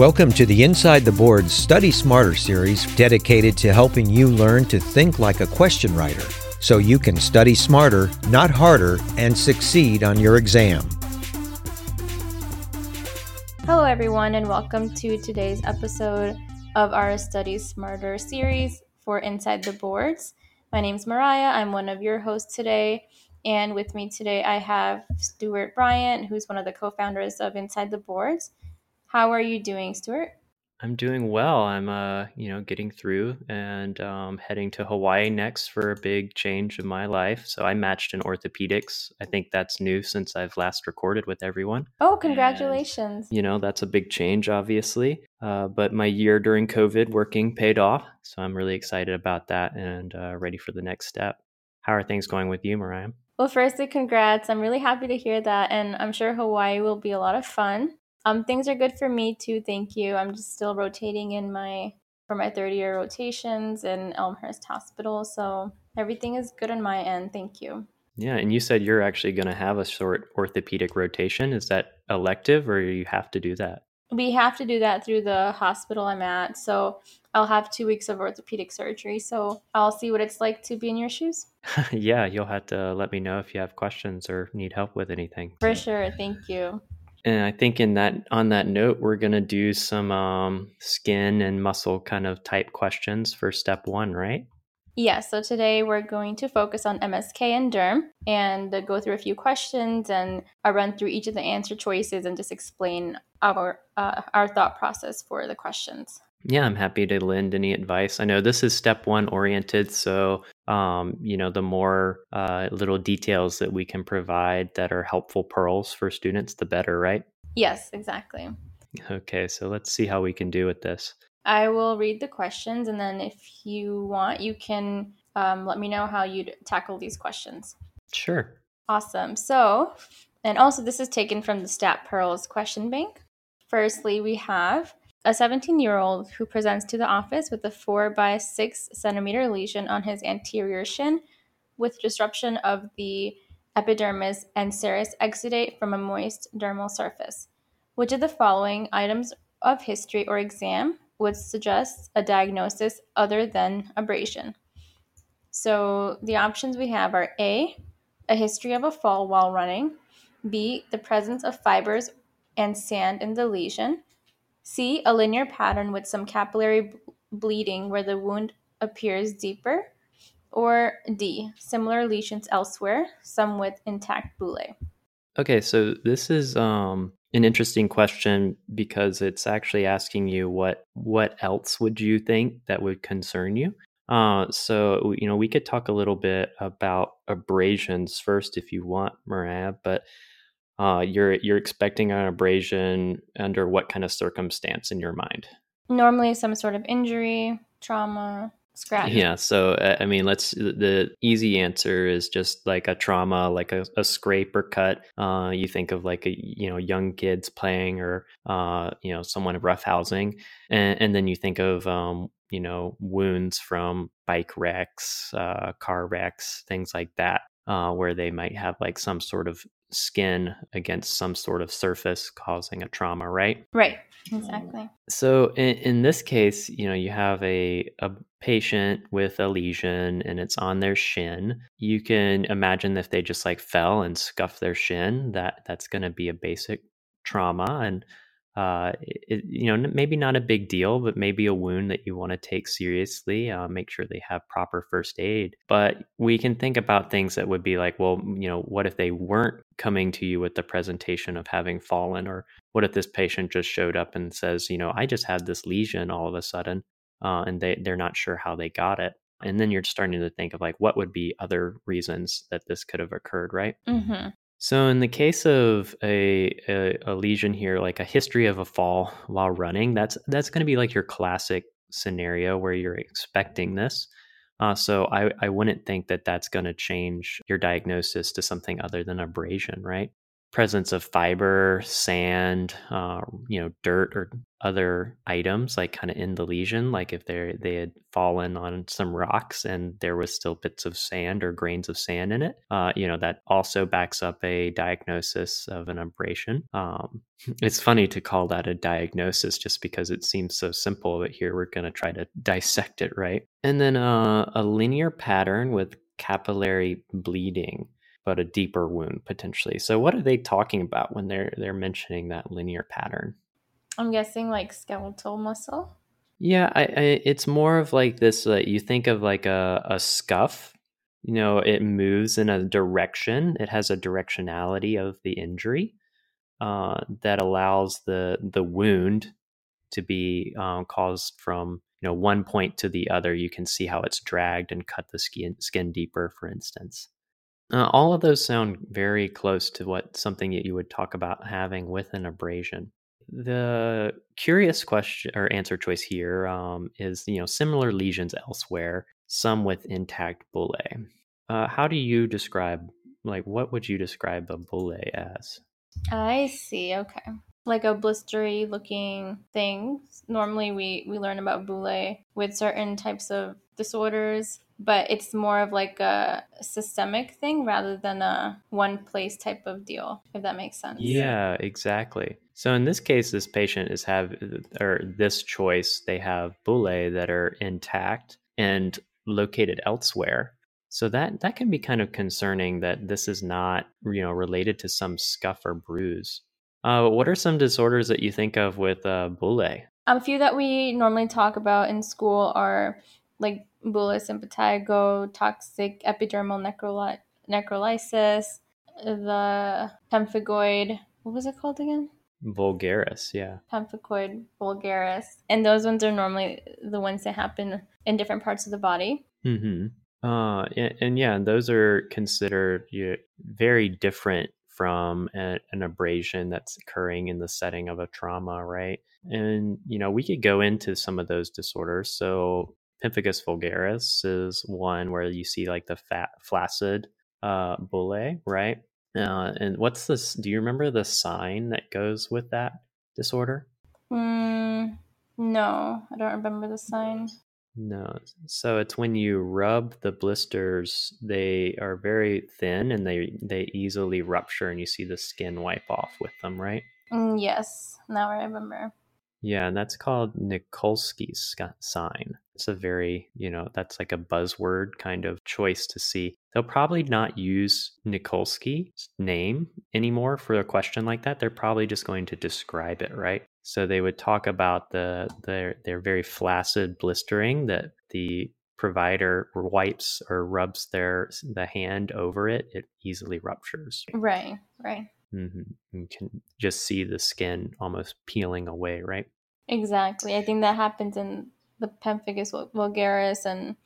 Welcome to the Inside the Boards Study Smarter series dedicated to helping you learn to think like a question writer so you can study smarter, not harder, and succeed on your exam. Hello, everyone, and welcome to today's episode of our Study Smarter series for Inside the Boards. My name is Mariah. I'm one of your hosts today. And with me today, I have Stuart Bryant, who's one of the co founders of Inside the Boards. How are you doing, Stuart? I'm doing well. I'm uh, you know, getting through and um, heading to Hawaii next for a big change in my life. So I matched in orthopedics. I think that's new since I've last recorded with everyone. Oh, congratulations! And, you know, that's a big change, obviously. Uh, but my year during COVID working paid off, so I'm really excited about that and uh, ready for the next step. How are things going with you, Mariah? Well, firstly, congrats. I'm really happy to hear that, and I'm sure Hawaii will be a lot of fun. Um, things are good for me too. Thank you. I'm just still rotating in my for my third year rotations in Elmhurst Hospital, so everything is good on my end. Thank you. Yeah, and you said you're actually going to have a short orthopedic rotation. Is that elective, or you have to do that? We have to do that through the hospital I'm at. So I'll have two weeks of orthopedic surgery. So I'll see what it's like to be in your shoes. yeah, you'll have to let me know if you have questions or need help with anything. For sure. Thank you. And I think in that on that note, we're gonna do some um, skin and muscle kind of type questions for step one, right? Yeah, so today we're going to focus on MSK and derm and go through a few questions and I run through each of the answer choices and just explain our uh, our thought process for the questions. Yeah, I'm happy to lend any advice. I know this is step one oriented, so um, you know the more uh, little details that we can provide that are helpful pearls for students, the better, right? Yes, exactly. Okay, so let's see how we can do with this. I will read the questions, and then if you want, you can um, let me know how you'd tackle these questions. Sure. Awesome. So, and also this is taken from the Stat Pearls question bank. Firstly, we have a 17 year old who presents to the office with a 4 by 6 centimeter lesion on his anterior shin with disruption of the epidermis and serous exudate from a moist dermal surface. Which of the following items of history or exam would suggest a diagnosis other than abrasion? So the options we have are A, a history of a fall while running, B, the presence of fibers and sand in the lesion, C. A linear pattern with some capillary bleeding where the wound appears deeper. Or D. Similar lesions elsewhere, some with intact bullae. Okay, so this is um, an interesting question because it's actually asking you what what else would you think that would concern you. Uh, so you know we could talk a little bit about abrasions first if you want, Mariah, but uh, you're you're expecting an abrasion under what kind of circumstance in your mind? Normally, some sort of injury, trauma, scratch. Yeah. So uh, I mean, let's the easy answer is just like a trauma, like a, a scrape or cut. Uh, you think of like a you know young kids playing or uh, you know someone roughhousing, and, and then you think of um, you know wounds from bike wrecks, uh, car wrecks, things like that. Uh, where they might have like some sort of skin against some sort of surface causing a trauma, right? Right, exactly. So in, in this case, you know, you have a, a patient with a lesion and it's on their shin. You can imagine if they just like fell and scuffed their shin, that that's going to be a basic trauma and uh, it, you know, maybe not a big deal, but maybe a wound that you want to take seriously. Uh, make sure they have proper first aid. But we can think about things that would be like, well, you know, what if they weren't coming to you with the presentation of having fallen, or what if this patient just showed up and says, you know, I just had this lesion all of a sudden, uh, and they they're not sure how they got it. And then you're starting to think of like what would be other reasons that this could have occurred, right? Mm-hmm. So, in the case of a, a, a, lesion here, like a history of a fall while running, that's that's going to be like your classic scenario where you're expecting this. Uh, so, I, I wouldn't think that that's going to change your diagnosis to something other than abrasion, right? Presence of fiber, sand, uh, you know, dirt or other items like kind of in the lesion, like if they they had fallen on some rocks and there was still bits of sand or grains of sand in it, uh, you know, that also backs up a diagnosis of an abrasion. Um, it's funny to call that a diagnosis just because it seems so simple, but here we're going to try to dissect it, right? And then uh, a linear pattern with capillary bleeding but a deeper wound potentially. So what are they talking about when they're they're mentioning that linear pattern? I'm guessing like skeletal muscle. Yeah, I, I, it's more of like this. Uh, you think of like a, a scuff. You know, it moves in a direction. It has a directionality of the injury uh, that allows the the wound to be um, caused from you know one point to the other. You can see how it's dragged and cut the skin skin deeper, for instance. Uh, all of those sound very close to what something that you would talk about having with an abrasion. The curious question or answer choice here um, is, you know, similar lesions elsewhere, some with intact bullae. Uh, how do you describe, like, what would you describe a bullae as? I see. Okay like a blistery looking thing. Normally we we learn about bullae with certain types of disorders, but it's more of like a systemic thing rather than a one place type of deal, if that makes sense. Yeah, exactly. So in this case, this patient is have or this choice, they have bullae that are intact and located elsewhere. So that that can be kind of concerning that this is not, you know, related to some scuff or bruise. Uh, what are some disorders that you think of with uh, bullae? A few that we normally talk about in school are like bullous impetigo, toxic epidermal necroli- necrolysis, the pemphigoid. What was it called again? Vulgaris, yeah. Pemphigoid vulgaris. And those ones are normally the ones that happen in different parts of the body. Mm-hmm. Uh, and, and yeah, those are considered you know, very different from a, an abrasion that's occurring in the setting of a trauma, right? And, you know, we could go into some of those disorders. So, pemphigus vulgaris is one where you see like the fat, flaccid uh, bullae, right? Uh, and what's this? Do you remember the sign that goes with that disorder? Mm, no, I don't remember the sign. No. So it's when you rub the blisters, they are very thin and they they easily rupture and you see the skin wipe off with them, right? Mm, yes. Now I remember. Yeah, and that's called Nikolsky's sign. It's a very, you know, that's like a buzzword kind of choice to see. They'll probably not use Nikolsky's name anymore for a question like that. They're probably just going to describe it, right? So they would talk about the their their very flaccid blistering that the provider wipes or rubs their the hand over it, it easily ruptures. Right, right. Mm-hmm. You can just see the skin almost peeling away, right? Exactly. I think that happens in the pemphigus vulgaris and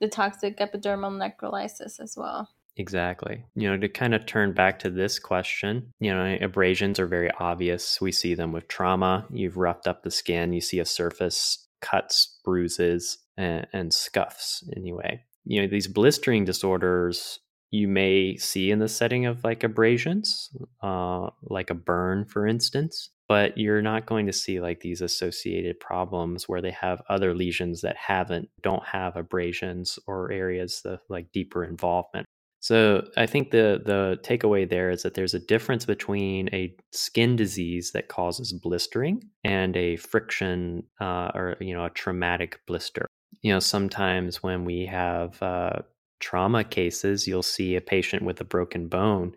the toxic epidermal necrolysis as well. Exactly. You know, to kind of turn back to this question, you know, abrasions are very obvious. We see them with trauma. You've roughed up the skin, you see a surface, cuts, bruises, and, and scuffs anyway. You know, these blistering disorders you may see in the setting of like abrasions, uh, like a burn, for instance, but you're not going to see like these associated problems where they have other lesions that haven't, don't have abrasions or areas of like deeper involvement. So I think the the takeaway there is that there's a difference between a skin disease that causes blistering and a friction uh, or you know a traumatic blister. You know, sometimes when we have uh, trauma cases, you'll see a patient with a broken bone,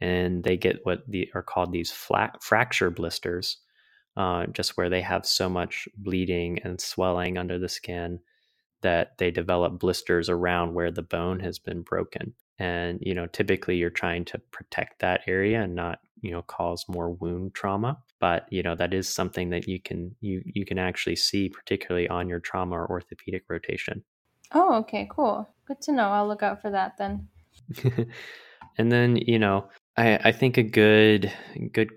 and they get what the, are called these flat fracture blisters, uh, just where they have so much bleeding and swelling under the skin that they develop blisters around where the bone has been broken. And you know typically you're trying to protect that area and not you know cause more wound trauma but you know that is something that you can you you can actually see particularly on your trauma or orthopedic rotation oh okay cool. Good to know. I'll look out for that then. And then you know i i think a good good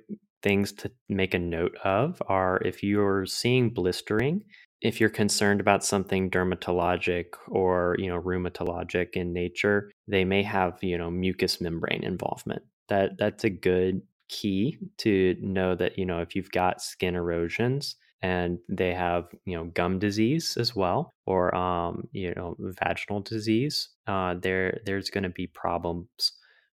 things to make a note of are if you're seeing blistering if you're concerned about something dermatologic or you know rheumatologic in nature they may have you know mucous membrane involvement. That that's a good key to know that, you know, if you've got skin erosions and they have, you know, gum disease as well, or, um, you know, vaginal disease, uh, there, there's going to be problems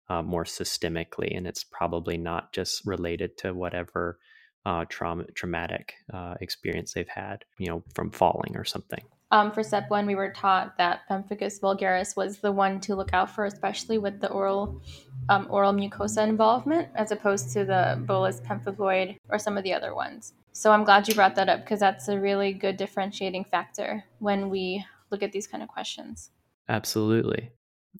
uh, more systemically. And it's probably not just related to whatever uh, trauma, traumatic uh, experience they've had, you know, from falling or something. Um, for step one, we were taught that pemphigus vulgaris was the one to look out for, especially with the oral um, oral mucosa involvement, as opposed to the bullous pemphigoid or some of the other ones. So I'm glad you brought that up because that's a really good differentiating factor when we look at these kind of questions. Absolutely.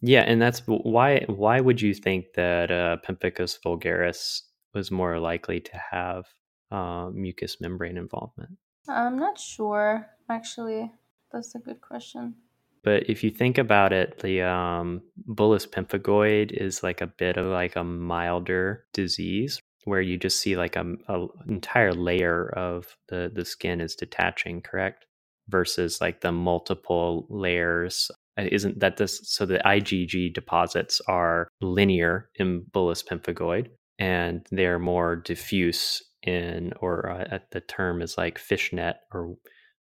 Yeah, and that's why. Why would you think that uh, Pemphigus vulgaris was more likely to have uh, mucous membrane involvement? I'm not sure, actually. That's a good question. But if you think about it, the um, bullous pemphigoid is like a bit of like a milder disease where you just see like a, a entire layer of the the skin is detaching, correct? Versus like the multiple layers uh, isn't that this so the IgG deposits are linear in bullous pemphigoid and they're more diffuse in or uh, the term is like fishnet or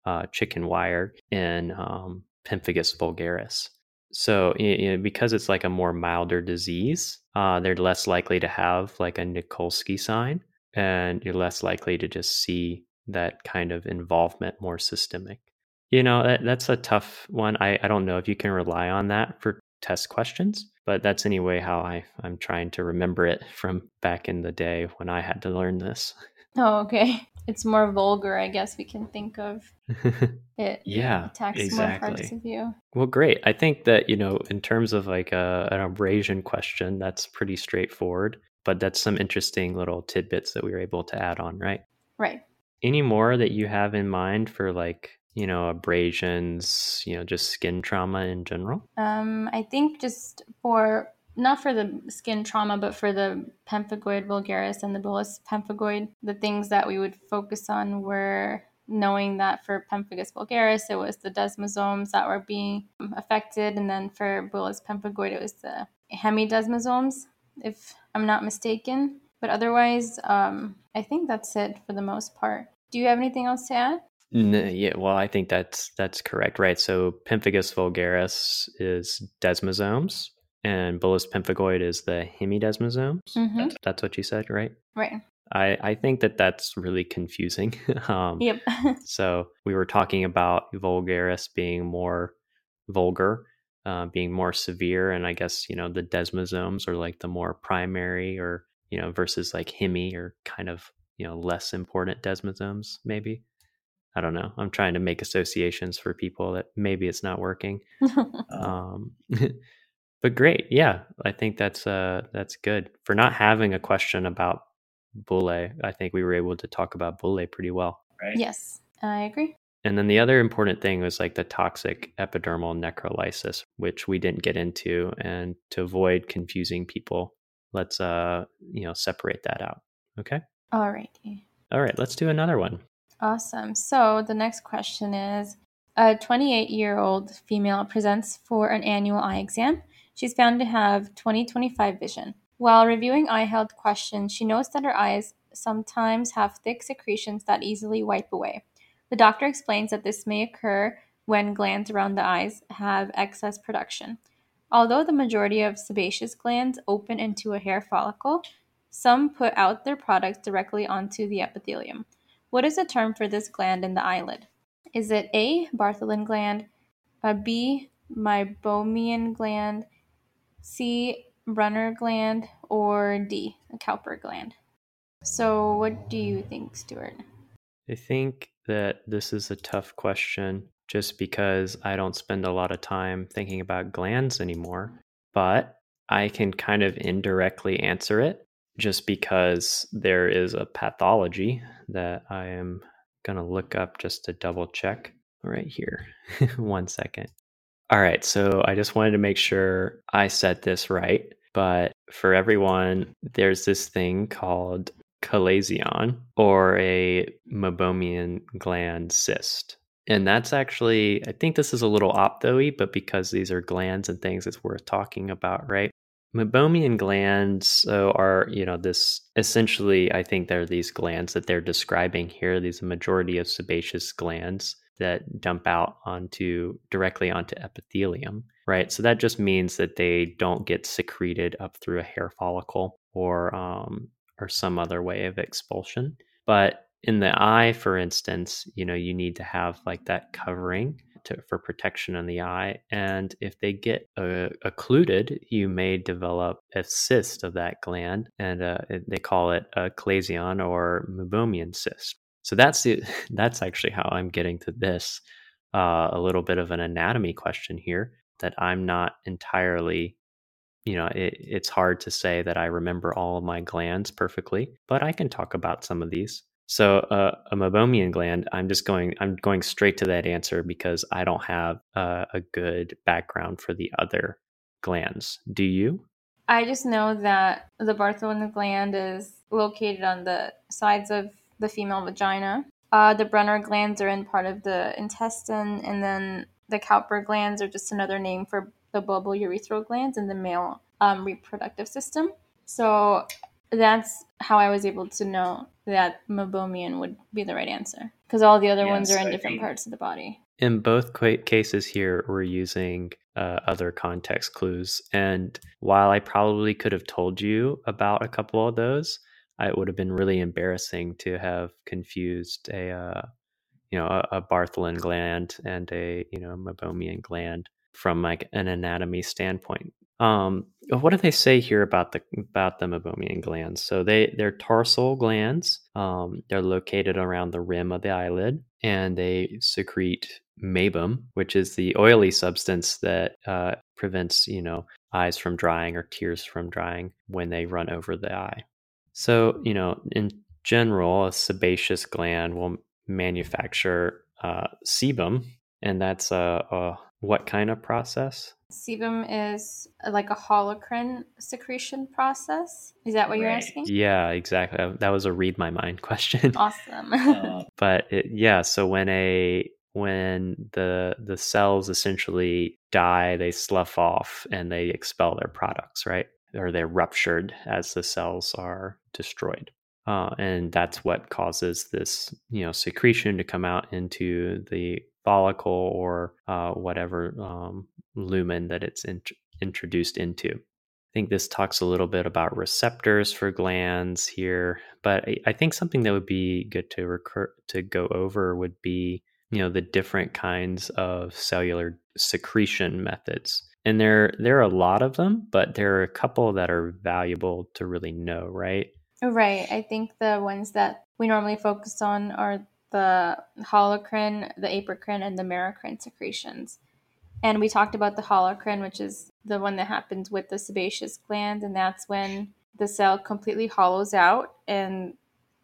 uh, chicken wire in um, pemphigus vulgaris. So you know, because it's like a more milder disease, uh, they're less likely to have like a Nikolsky sign, and you're less likely to just see that kind of involvement more systemic. You know, that, that's a tough one. I, I don't know if you can rely on that for test questions, but that's anyway how I, I'm trying to remember it from back in the day when I had to learn this. Oh, okay. It's more vulgar, I guess we can think of. It yeah, attacks exactly. more parts of you. Well, great. I think that, you know, in terms of like a, an abrasion question, that's pretty straightforward, but that's some interesting little tidbits that we were able to add on, right? Right. Any more that you have in mind for like you know, abrasions, you know, just skin trauma in general? Um, I think just for not for the skin trauma, but for the pemphigoid vulgaris and the bullous pemphigoid, the things that we would focus on were knowing that for pemphigus vulgaris, it was the desmosomes that were being affected, and then for bullous pemphigoid, it was the hemidesmosomes, if I'm not mistaken. But otherwise, um, I think that's it for the most part. Do you have anything else to add? yeah, well, I think that's that's correct, right? So pemphigus vulgaris is desmosomes, and bullous pemphigoid is the hemidesmosomes. Mm-hmm. That's, that's, what you said, right? Right. I, I think that that's really confusing. um, yep. so we were talking about vulgaris being more vulgar, uh, being more severe, and I guess you know the desmosomes are like the more primary, or you know, versus like hemi or kind of you know less important desmosomes, maybe. I don't know. I'm trying to make associations for people that maybe it's not working. um, but great, yeah, I think that's uh that's good for not having a question about bullae. I think we were able to talk about bullae pretty well, right? Yes, I agree. And then the other important thing was like the toxic epidermal necrolysis, which we didn't get into, and to avoid confusing people, let's uh you know separate that out. Okay. All right. All right. Let's do another one. Awesome. So the next question is A 28 year old female presents for an annual eye exam. She's found to have 20/25 vision. While reviewing eye health questions, she notes that her eyes sometimes have thick secretions that easily wipe away. The doctor explains that this may occur when glands around the eyes have excess production. Although the majority of sebaceous glands open into a hair follicle, some put out their products directly onto the epithelium. What is the term for this gland in the eyelid? Is it A. Bartholin gland, a B. Meibomian gland, C. Brunner gland, or D. A Cowper gland? So, what do you think, Stuart? I think that this is a tough question just because I don't spend a lot of time thinking about glands anymore, but I can kind of indirectly answer it just because there is a pathology that I am going to look up just to double check right here. One second. All right, so I just wanted to make sure I said this right. But for everyone, there's this thing called chalazion or a meibomian gland cyst. And that's actually, I think this is a little optho but because these are glands and things, it's worth talking about, right? Meibomian glands so are, you know, this essentially, I think they're these glands that they're describing here, these majority of sebaceous glands that dump out onto directly onto epithelium, right? So that just means that they don't get secreted up through a hair follicle or um, or some other way of expulsion. But in the eye, for instance, you know, you need to have like that covering to, for protection in the eye. And if they get uh, occluded, you may develop a cyst of that gland, and uh, they call it a chalazion or meibomian cyst. So that's the, that's actually how I'm getting to this. Uh, a little bit of an anatomy question here that I'm not entirely you know, it, it's hard to say that I remember all of my glands perfectly, but I can talk about some of these. So uh, a meibomian gland, I'm just going, I'm going straight to that answer because I don't have uh, a good background for the other glands. Do you? I just know that the Bartholin gland is located on the sides of the female vagina. Uh, the Brunner glands are in part of the intestine, and then the Cowper glands are just another name for the bulbourethral glands in the male um, reproductive system. So that's how I was able to know that Meibomian would be the right answer because all the other yes, ones are in I different parts of the body. In both cases here, we're using uh, other context clues. And while I probably could have told you about a couple of those, it would have been really embarrassing to have confused a, uh, you know, a, a Bartholin gland and a, you know, Meibomian gland from like an anatomy standpoint. Um, what do they say here about the about the meibomian glands? So they they're tarsal glands. Um, they're located around the rim of the eyelid, and they secrete meibum, which is the oily substance that uh, prevents you know eyes from drying or tears from drying when they run over the eye. So you know in general, a sebaceous gland will manufacture uh, sebum, and that's a, a what kind of process? Sebum is uh, like a holocrine secretion process. Is that what right. you're asking? Yeah, exactly. That was a read my mind question. Awesome. uh, but it, yeah, so when a when the the cells essentially die, they slough off and they expel their products, right? Or they're ruptured as the cells are destroyed. Uh, and that's what causes this, you know, secretion to come out into the follicle or uh, whatever um, lumen that it's in- introduced into. I think this talks a little bit about receptors for glands here, but I, I think something that would be good to recur to go over would be you know the different kinds of cellular secretion methods and there there are a lot of them but there are a couple that are valuable to really know right right i think the ones that we normally focus on are the holocrine, the apocrine, and the merocrine secretions. And we talked about the holocrine, which is the one that happens with the sebaceous gland, and that's when the cell completely hollows out and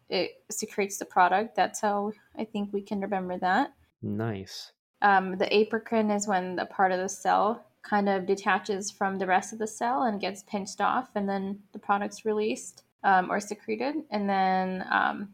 it secretes the product. That's how I think we can remember that. Nice. Um, the apocrine is when the part of the cell kind of detaches from the rest of the cell and gets pinched off, and then the product's released um, or secreted. And then um,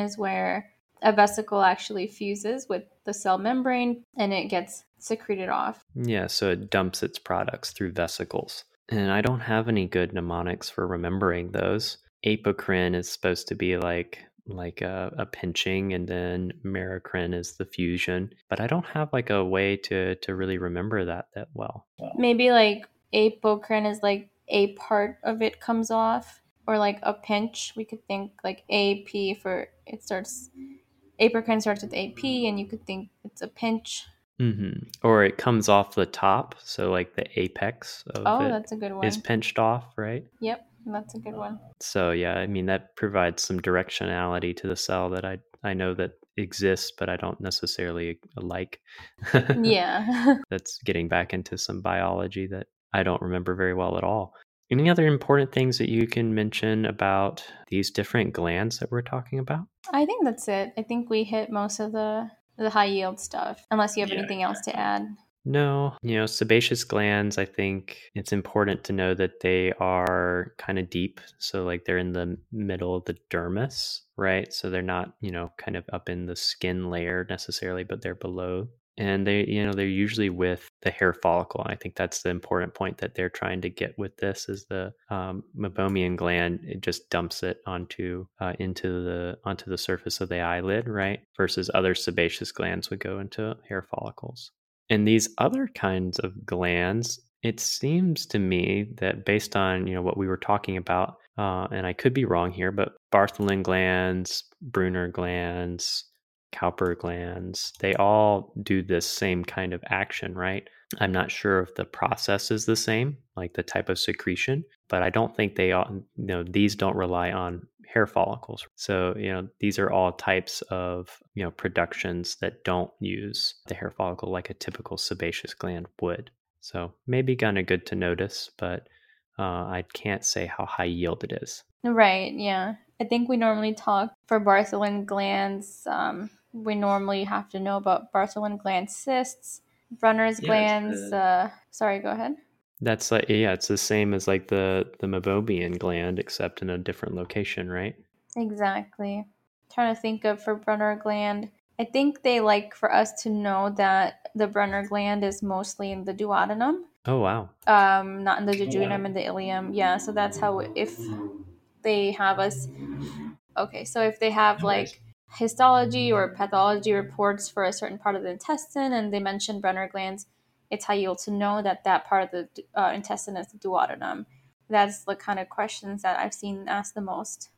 is where a vesicle actually fuses with the cell membrane and it gets secreted off. Yeah, so it dumps its products through vesicles. And I don't have any good mnemonics for remembering those. Apocrine is supposed to be like like a, a pinching and then merocrine is the fusion but i don't have like a way to to really remember that that well maybe like apocrine is like a part of it comes off or like a pinch we could think like ap for it starts Apocrine starts with AP, and you could think it's a pinch. Mm-hmm. Or it comes off the top, so like the apex of oh, it that's a good one. is pinched off, right? Yep, that's a good one. So yeah, I mean that provides some directionality to the cell that I I know that exists, but I don't necessarily like. yeah, that's getting back into some biology that I don't remember very well at all. Any other important things that you can mention about these different glands that we're talking about? I think that's it. I think we hit most of the the high yield stuff, unless you have yeah, anything else to add. No, you know, sebaceous glands, I think it's important to know that they are kind of deep. So, like, they're in the middle of the dermis, right? So, they're not, you know, kind of up in the skin layer necessarily, but they're below and they you know they're usually with the hair follicle And i think that's the important point that they're trying to get with this is the um, meibomian gland it just dumps it onto uh, into the onto the surface of the eyelid right versus other sebaceous glands would go into hair follicles and these other kinds of glands it seems to me that based on you know what we were talking about uh, and i could be wrong here but bartholin glands brunner glands Cowper glands, they all do this same kind of action, right? I'm not sure if the process is the same, like the type of secretion, but I don't think they all, you know, these don't rely on hair follicles. So, you know, these are all types of, you know, productions that don't use the hair follicle like a typical sebaceous gland would. So, maybe kind of good to notice, but uh, I can't say how high yield it is. Right, yeah. I think we normally talk for Bartholin glands. Um, we normally have to know about Bartholin gland cysts, Brunner's yeah, glands. The... Uh, sorry, go ahead. That's like yeah, it's the same as like the the meibomian gland, except in a different location, right? Exactly. I'm trying to think of for Brunner gland. I think they like for us to know that the Brunner gland is mostly in the duodenum. Oh wow. Um, not in the jejunum oh, wow. and the ileum. Yeah, so that's how if they have us. Okay, so if they have like histology or pathology reports for a certain part of the intestine and they mention Brunner glands, it's how you'll to know that that part of the uh, intestine is the duodenum. That's the kind of questions that I've seen asked the most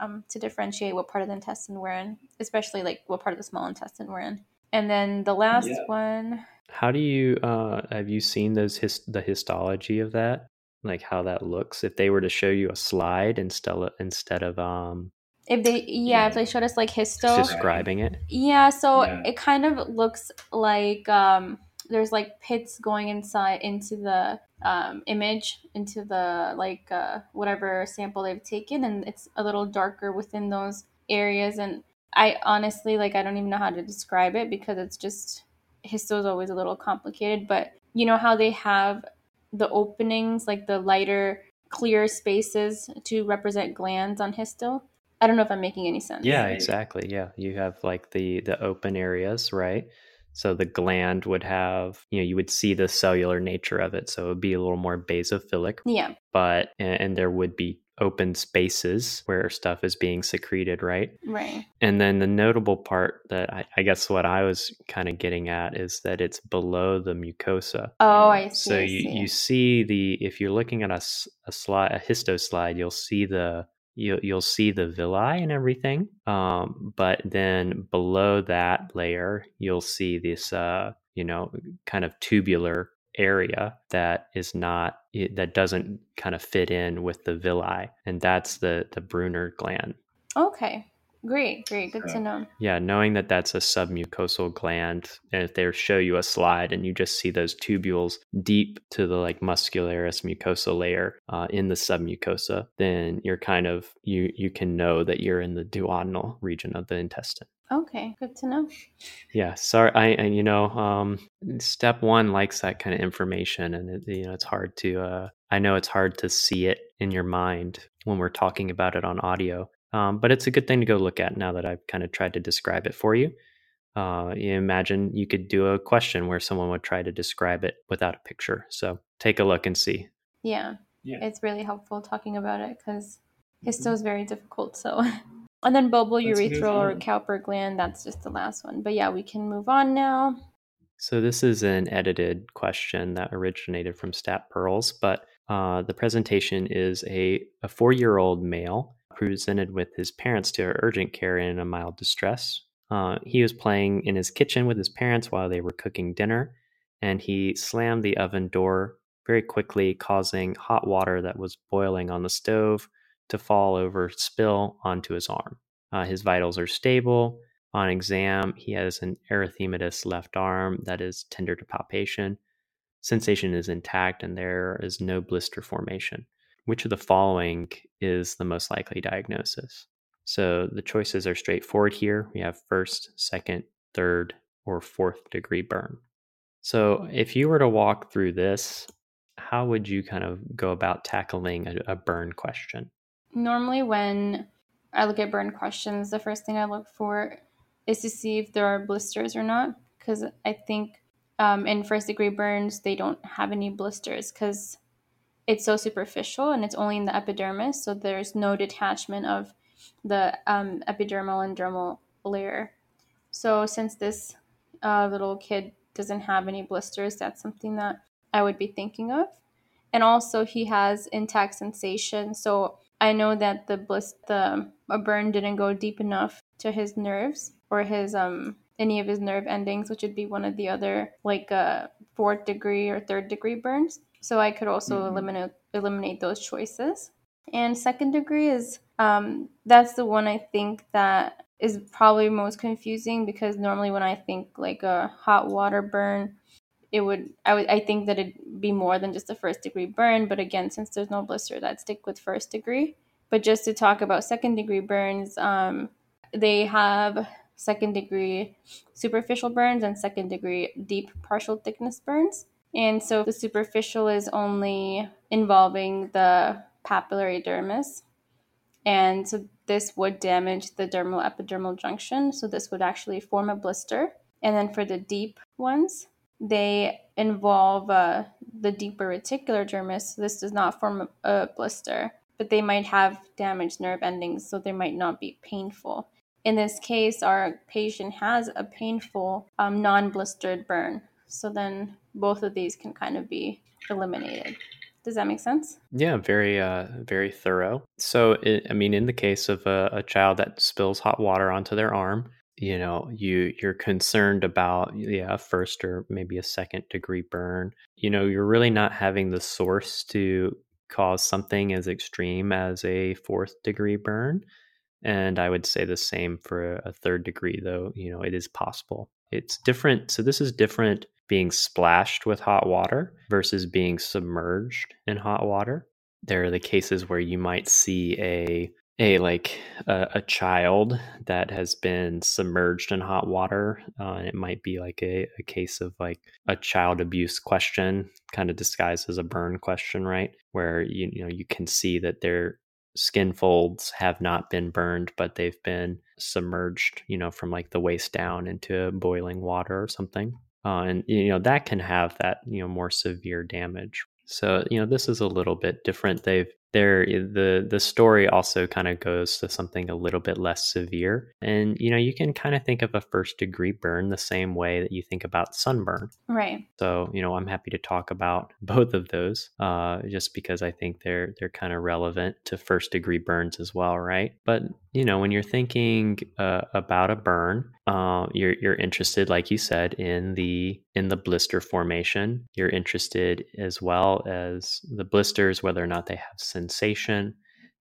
um, to differentiate what part of the intestine we're in, especially like what part of the small intestine we're in. And then the last yeah. one. How do you uh, have you seen those his, the histology of that? Like how that looks? If they were to show you a slide instead of, instead of um, if they yeah, if they showed us like histo describing it? Yeah so yeah. it kind of looks like um there's like pits going inside into the um, image into the like uh, whatever sample they've taken and it's a little darker within those areas and i honestly like i don't even know how to describe it because it's just histo is always a little complicated but you know how they have the openings like the lighter clear spaces to represent glands on histo I don't know if I'm making any sense. Yeah, exactly. Yeah, you have like the the open areas, right? So the gland would have, you know, you would see the cellular nature of it, so it would be a little more basophilic. Yeah. But and, and there would be open spaces where stuff is being secreted, right? Right. And then the notable part that I, I guess what I was kind of getting at is that it's below the mucosa. Oh, I see. So I you, see. you see the, if you're looking at a, a slide, a histo slide, you'll see the you, you'll see the villi and everything. Um, but then below that layer, you'll see this, uh, you know, kind of tubular area that is not that doesn't kind of fit in with the villi, and that's the the Brunner gland. Okay. Great, great, good to know. Yeah, knowing that that's a submucosal gland, and if they show you a slide and you just see those tubules deep to the like muscularis mucosa layer uh, in the submucosa, then you're kind of you you can know that you're in the duodenal region of the intestine. Okay, good to know. Yeah, sorry, I and you know, um, step one likes that kind of information, and it, you know, it's hard to. Uh, I know it's hard to see it in your mind when we're talking about it on audio um, but it's a good thing to go look at now that I've kind of tried to describe it for you. Uh, you imagine you could do a question where someone would try to describe it without a picture. So take a look and see. Yeah, yeah. it's really helpful talking about it because histo mm-hmm. is very difficult. So, and then bulbourethral or Cowper gland, that's just the last one. But yeah, we can move on now. So this is an edited question that originated from Stat Pearls, but uh, the presentation is a, a four-year-old male presented with his parents to urgent care in a mild distress. Uh, he was playing in his kitchen with his parents while they were cooking dinner, and he slammed the oven door very quickly, causing hot water that was boiling on the stove to fall over, spill onto his arm. Uh, his vitals are stable. On exam, he has an erythematous left arm that is tender to palpation. Sensation is intact, and there is no blister formation. Which of the following is the most likely diagnosis? So the choices are straightforward here. We have first, second, third, or fourth degree burn. So if you were to walk through this, how would you kind of go about tackling a, a burn question? Normally, when I look at burn questions, the first thing I look for is to see if there are blisters or not. because I think um, in first degree burns they don't have any blisters because it's so superficial and it's only in the epidermis, so there's no detachment of the um, epidermal and dermal layer. So since this uh, little kid doesn't have any blisters, that's something that I would be thinking of. And also, he has intact sensation. So I know that the bliss, the a burn didn't go deep enough to his nerves or his um any of his nerve endings, which would be one of the other like uh, fourth degree or third degree burns. So I could also mm-hmm. eliminate eliminate those choices. And second degree is um, that's the one I think that is probably most confusing because normally when I think like a hot water burn, it would I would I think that it'd be more than just a first degree burn. But again, since there's no blister, I'd stick with first degree. But just to talk about second degree burns, um, they have second degree superficial burns and second degree deep partial thickness burns. And so the superficial is only involving the papillary dermis. And so this would damage the dermal epidermal junction. So this would actually form a blister. And then for the deep ones, they involve uh, the deeper reticular dermis. This does not form a, a blister, but they might have damaged nerve endings, so they might not be painful. In this case, our patient has a painful um, non blistered burn. So then both of these can kind of be eliminated. Does that make sense? Yeah, very, uh, very thorough. So, it, I mean, in the case of a, a, child that spills hot water onto their arm, you know, you you're concerned about yeah, a first or maybe a second degree burn. You know, you're really not having the source to cause something as extreme as a fourth degree burn. And I would say the same for a third degree, though. You know, it is possible. It's different. So this is different being splashed with hot water versus being submerged in hot water. There are the cases where you might see a a like a, a child that has been submerged in hot water. Uh, and it might be like a, a case of like a child abuse question, kind of disguised as a burn question, right? Where you you know you can see that their skin folds have not been burned, but they've been submerged, you know, from like the waist down into boiling water or something uh, and you know that can have that you know more severe damage. So you know this is a little bit different. They've there the the story also kind of goes to something a little bit less severe. And you know you can kind of think of a first degree burn the same way that you think about sunburn. Right. So you know i'm happy to talk about both of those uh, just because i think they're they're kind of relevant to first degree burns as well right? But you know when you're thinking uh, about a burn uh, you're you're interested like you said in the in the blister formation. You're interested as well as the blisters whether or not they have sensation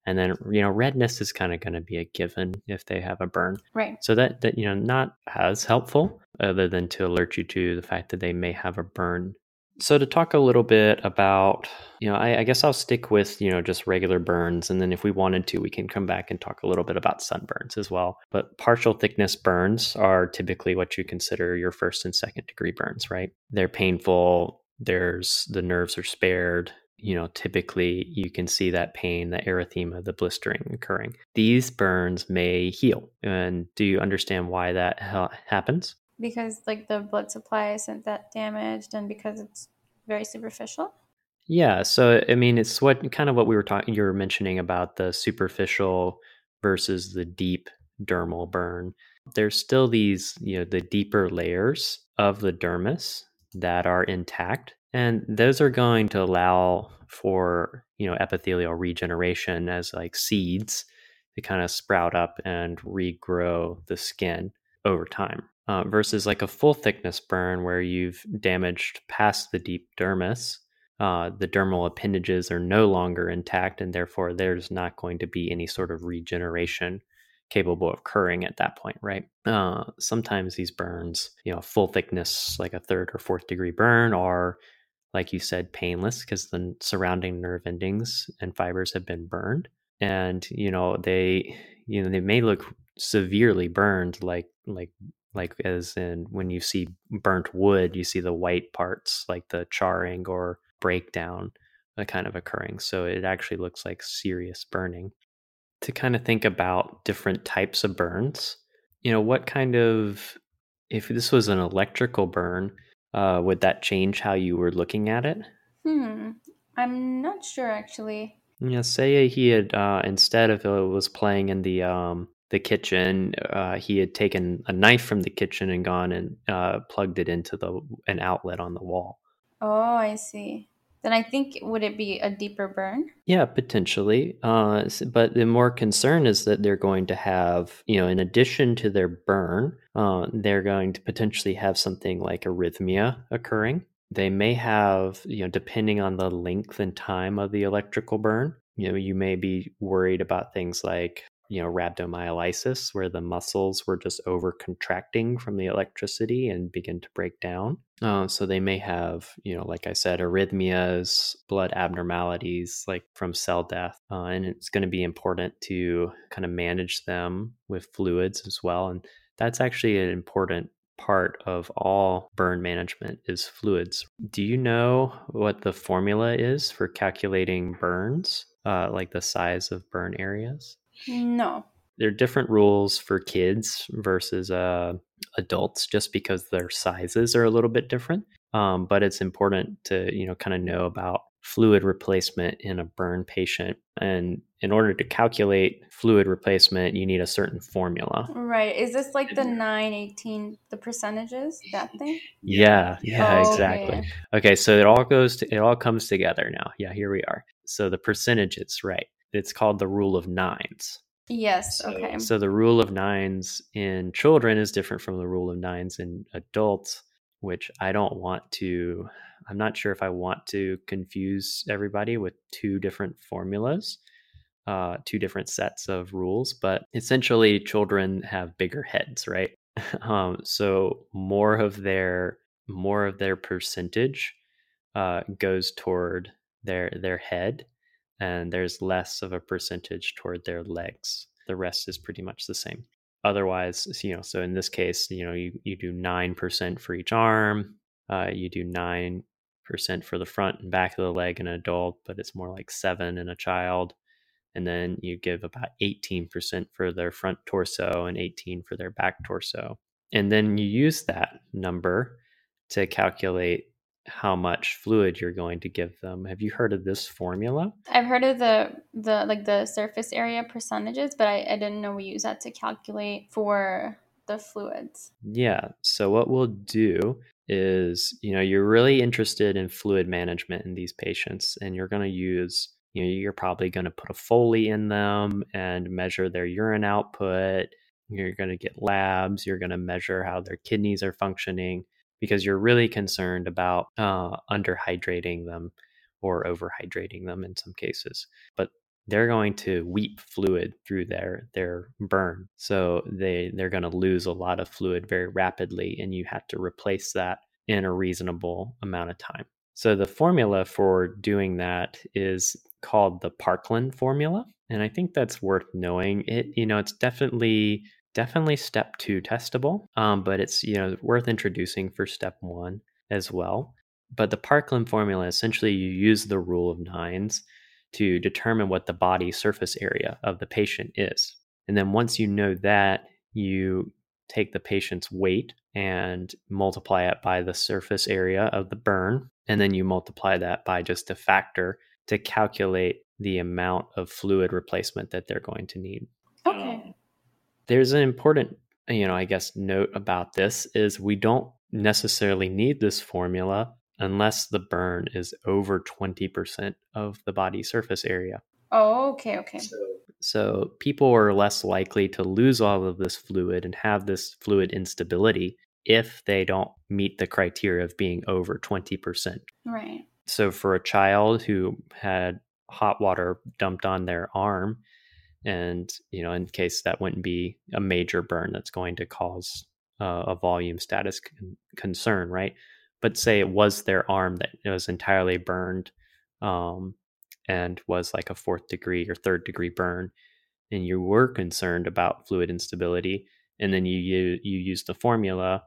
and then you know redness is kind of going to be a given if they have a burn. Right. So that that you know not as helpful other than to alert you to the fact that they may have a burn. So to talk a little bit about you know I, I, guess i'll stick with you know just regular burns and then if we wanted to we can come back and talk a little bit about sunburns as well. But partial thickness burns are typically what you consider your first and second degree burns right? They're painful there's the nerves are spared you know, typically you can see that pain, the erythema, the blistering occurring. These burns may heal. And do you understand why that ha- happens? Because like the blood supply isn't that damaged and because it's very superficial? Yeah, so I mean it's what kind of what we were talking you were mentioning about the superficial versus the deep dermal burn. There's still these, you know, the deeper layers of the dermis that are intact and those are going to allow for you know epithelial regeneration as like seeds to kind of sprout up and regrow the skin over time uh, versus like a full thickness burn where you've damaged past the deep dermis uh, the dermal appendages are no longer intact and therefore there's not going to be any sort of regeneration capable of occurring at that point, right? Uh, sometimes these burns, you know, full thickness, like a third or fourth degree burn, are like you said, painless because the surrounding nerve endings and fibers have been burned. And, you know, they, you know, they may look severely burned, like, like, like as in when you see burnt wood, you see the white parts, like the charring or breakdown uh, kind of occurring. So it actually looks like serious burning. To kind of think about different types of burns, you know, what kind of if this was an electrical burn, uh, would that change how you were looking at it? Hmm. I'm not sure actually. Yeah, say he had uh, instead of it was playing in the um, the kitchen, uh, he had taken a knife from the kitchen and gone and uh, plugged it into the an outlet on the wall. Oh, I see. Then I think would it be a deeper burn? Yeah, potentially. Uh, but the more concern is that they're going to have, you know, in addition to their burn, uh, they're going to potentially have something like arrhythmia occurring. They may have, you know, depending on the length and time of the electrical burn, you know, you may be worried about things like you know rhabdomyolysis where the muscles were just over contracting from the electricity and begin to break down. Uh, so they may have you know like i said arrhythmias blood abnormalities like from cell death uh, and it's going to be important to kind of manage them with fluids as well and that's actually an important part of all burn management is fluids. Do you know what the formula is for calculating burns uh, like the size of burn areas no. There are different rules for kids versus uh, adults just because their sizes are a little bit different. Um, but it's important to, you know, kind of know about fluid replacement in a burn patient. And in order to calculate fluid replacement, you need a certain formula. Right. Is this like the 9, 18, the percentages, that thing? Yeah, yeah, oh, exactly. Okay. okay, so it all goes to, it all comes together now. Yeah, here we are. So the percentages, right it's called the rule of nines. Yes. So, okay. So the rule of nines in children is different from the rule of nines in adults, which I don't want to. I'm not sure if I want to confuse everybody with two different formulas, uh, two different sets of rules. But essentially, children have bigger heads, right? um, so more of their more of their percentage uh, goes toward their their head and there's less of a percentage toward their legs. The rest is pretty much the same. Otherwise, you know, so in this case, you know, you, you do 9% for each arm, uh, you do 9% for the front and back of the leg in an adult, but it's more like 7 in a child. And then you give about 18% for their front torso and 18 for their back torso. And then you use that number to calculate how much fluid you're going to give them. Have you heard of this formula? I've heard of the the like the surface area percentages, but I, I didn't know we use that to calculate for the fluids. Yeah. So what we'll do is, you know, you're really interested in fluid management in these patients and you're going to use you know, you're probably going to put a Foley in them and measure their urine output. You're going to get labs. You're going to measure how their kidneys are functioning because you're really concerned about uh, underhydrating them or overhydrating them in some cases. But they're going to weep fluid through their their burn, so they they're going to lose a lot of fluid very rapidly, and you have to replace that in a reasonable amount of time. So the formula for doing that is called the Parkland formula, and I think that's worth knowing. It you know it's definitely definitely step two testable, um, but it's you know worth introducing for step one as well. But the Parkland formula essentially you use the rule of nines to determine what the body surface area of the patient is, and then once you know that, you take the patient's weight and multiply it by the surface area of the burn, and then you multiply that by just a factor to calculate the amount of fluid replacement that they're going to need. There's an important you know i guess note about this is we don't necessarily need this formula unless the burn is over 20% of the body surface area. Oh okay okay. So, so people are less likely to lose all of this fluid and have this fluid instability if they don't meet the criteria of being over 20% right. So for a child who had hot water dumped on their arm and you know in case that wouldn't be a major burn that's going to cause uh, a volume status con- concern right? But say it was their arm that was entirely burned um, and was like a fourth degree or third degree burn and you were concerned about fluid instability and then you you, you use the formula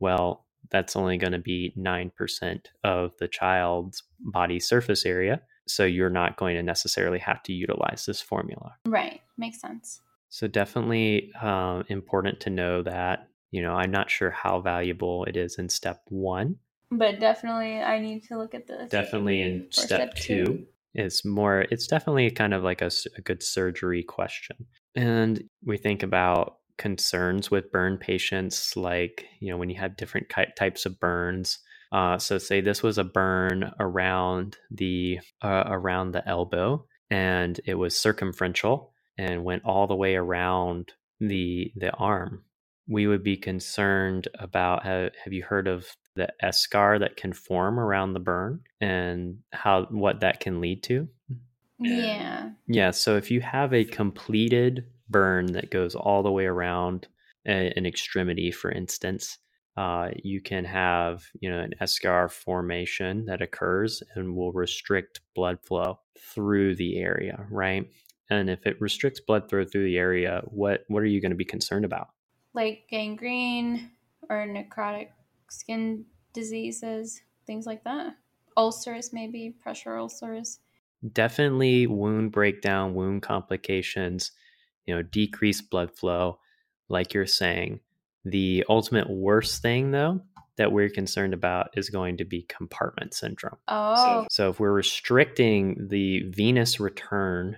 well that's only going to be 9% of the child's body surface area so you're not going to necessarily have to utilize this formula. Right. Makes sense. So definitely uh, important to know that you know, I'm not sure how valuable it is in step one. But definitely, I need to look at this. Definitely in step, step, two. two. It's more, it's definitely kind of like a, a good surgery question. And we think about concerns with burn patients, like, you know, when you have different types of burns. Uh, so say this was a burn around the uh, around the elbow and it was circumferential and went all the way around the the arm. We would be concerned about have, have you heard of the eschar that can form around the burn and how what that can lead to? Yeah. Yeah so if you have a completed burn that goes all the way around a, an extremity for instance uh, you can have you know an eschar formation that occurs and will restrict blood flow through the area right? And if it restricts blood flow through the area what what are you going to be concerned about? Like gangrene or necrotic skin diseases things like that. Ulcers maybe pressure ulcers. Definitely wound breakdown wound complications you know decreased blood flow like you're saying the ultimate worst thing, though, that we're concerned about is going to be compartment syndrome. Oh. So, so if we're restricting the venous return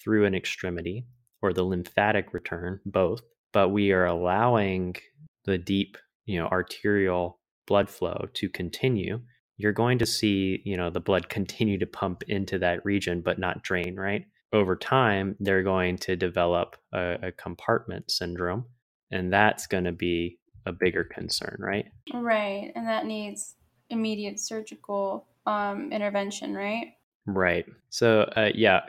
through an extremity or the lymphatic return, both, but we are allowing the deep, you know, arterial blood flow to continue, you're going to see, you know, the blood continue to pump into that region but not drain, right? Over time, they're going to develop a, a compartment syndrome and that's going to be a bigger concern, right? Right, and that needs immediate surgical um, intervention, right? Right. So, uh, yeah,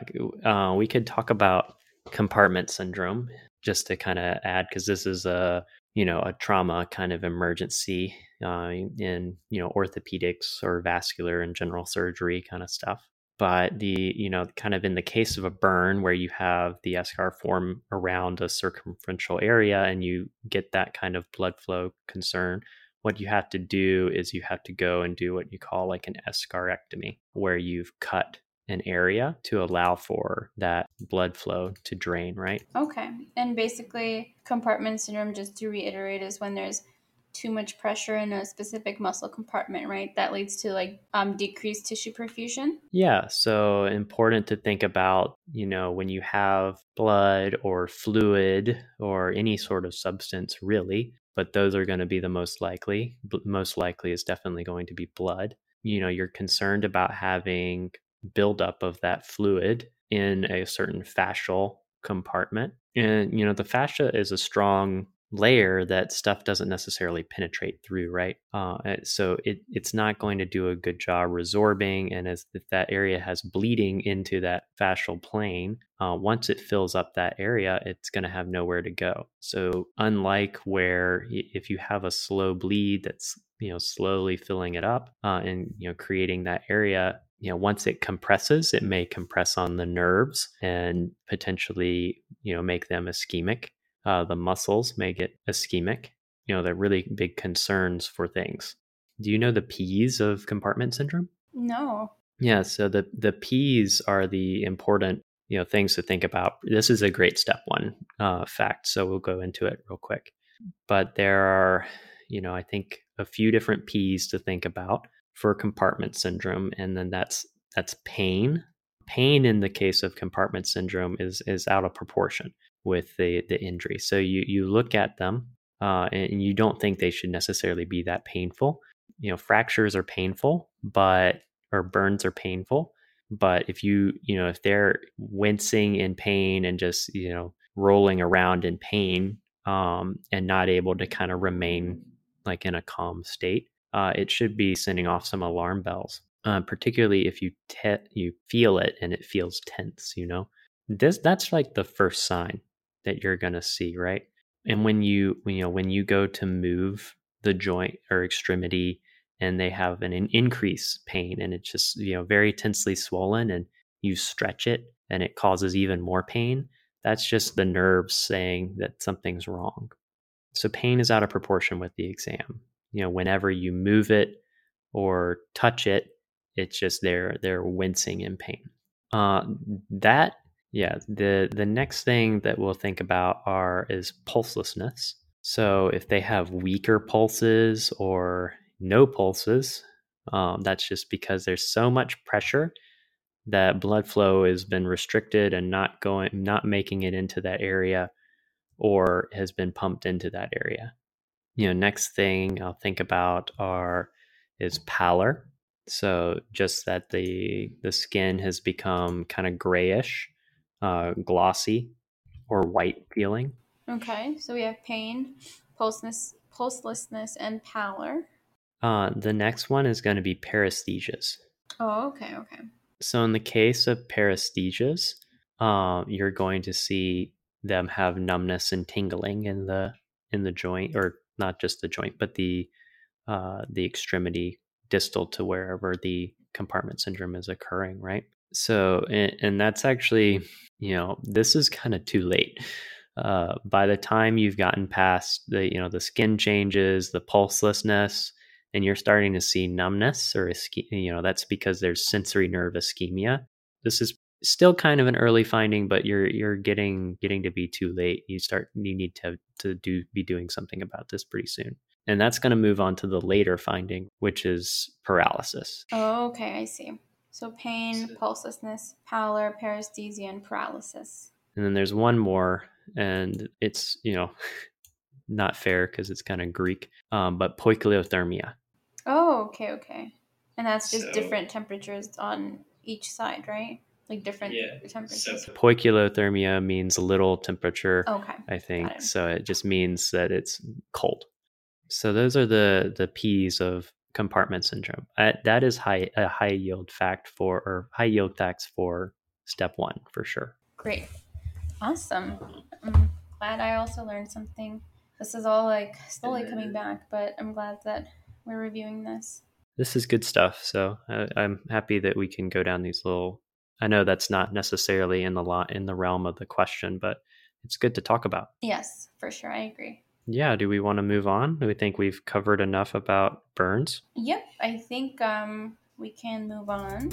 uh, we could talk about compartment syndrome just to kind of add because this is a you know a trauma kind of emergency uh, in you know orthopedics or vascular and general surgery kind of stuff but the you know kind of in the case of a burn where you have the eschar form around a circumferential area and you get that kind of blood flow concern what you have to do is you have to go and do what you call like an escharectomy where you've cut an area to allow for that blood flow to drain right? Okay and basically compartment syndrome just to reiterate is when there's too much pressure in a specific muscle compartment, right? That leads to like um, decreased tissue perfusion. Yeah. So important to think about, you know, when you have blood or fluid or any sort of substance, really, but those are going to be the most likely. Most likely is definitely going to be blood. You know, you're concerned about having buildup of that fluid in a certain fascial compartment. And, you know, the fascia is a strong layer that stuff doesn't necessarily penetrate through, right? Uh, so it it's not going to do a good job resorbing, and as if that area has bleeding into that fascial plane, uh, once it fills up that area, it's going to have nowhere to go. So unlike where if you have a slow bleed that's you know slowly filling it up uh, and you know creating that area you know once it compresses it may compress on the nerves and potentially you know make them ischemic uh, the muscles may get ischemic. You know, they're really big concerns for things. Do you know the P's of compartment syndrome? No. Yeah, so the the P's are the important you know things to think about. This is a great step one uh, fact, so we'll go into it real quick. But there are, you know, I think a few different P's to think about for compartment syndrome, and then that's that's pain. Pain in the case of compartment syndrome is is out of proportion with the the injury. So you you look at them uh, and you don't think they should necessarily be that painful. You know, fractures are painful, but or burns are painful. But if you you know if they're wincing in pain and just you know rolling around in pain um, and not able to kind of remain like in a calm state, uh, it should be sending off some alarm bells. Uh, particularly if you te- you feel it and it feels tense. You know, this that's like the first sign that you're going to see, right? And when you, you know, when you go to move the joint or extremity and they have an, an increase pain and it's just, you know, very tensely swollen and you stretch it and it causes even more pain, that's just the nerves saying that something's wrong. So pain is out of proportion with the exam. You know, whenever you move it or touch it, it's just they're they're wincing in pain. Uh, that yeah, the the next thing that we'll think about are is pulselessness. So if they have weaker pulses or no pulses, um, that's just because there's so much pressure that blood flow has been restricted and not going, not making it into that area, or has been pumped into that area. You know, next thing I'll think about are is pallor. So just that the the skin has become kind of grayish, uh, glossy, or white feeling. Okay, so we have pain, pulseless, pulselessness, and pallor. Uh, the next one is going to be paresthesias. Oh, okay, okay. So in the case of paresthesias, uh, you're going to see them have numbness and tingling in the in the joint, or not just the joint, but the uh, the extremity distal to wherever the compartment syndrome is occurring, right? So, and, and that's actually, you know, this is kind of too late. Uh, by the time you've gotten past the, you know, the skin changes, the pulselessness, and you're starting to see numbness or ischemia, you know, that's because there's sensory nerve ischemia. This is still kind of an early finding, but you're you're getting getting to be too late. You start you need to to do be doing something about this pretty soon. And that's going to move on to the later finding, which is paralysis. Oh, okay, I see. So pain, pulselessness, pallor, paresthesia, and paralysis. And then there's one more, and it's, you know, not fair because it's kind of Greek, um, but poikilothermia. Oh, okay, okay. And that's just so, different temperatures on each side, right? Like different yeah, temperatures. So poikilothermia means little temperature. Okay. I think. It. So it just means that it's cold. So those are the the P's of compartment syndrome. Uh, that is high a high yield fact for or high yield facts for step one for sure. Great, awesome. I'm glad I also learned something. This is all like slowly coming back, but I'm glad that we're reviewing this. This is good stuff. So uh, I'm happy that we can go down these little. I know that's not necessarily in the lot in the realm of the question, but it's good to talk about. Yes, for sure. I agree. Yeah, do we want to move on? Do we think we've covered enough about burns? Yep, I think um, we can move on.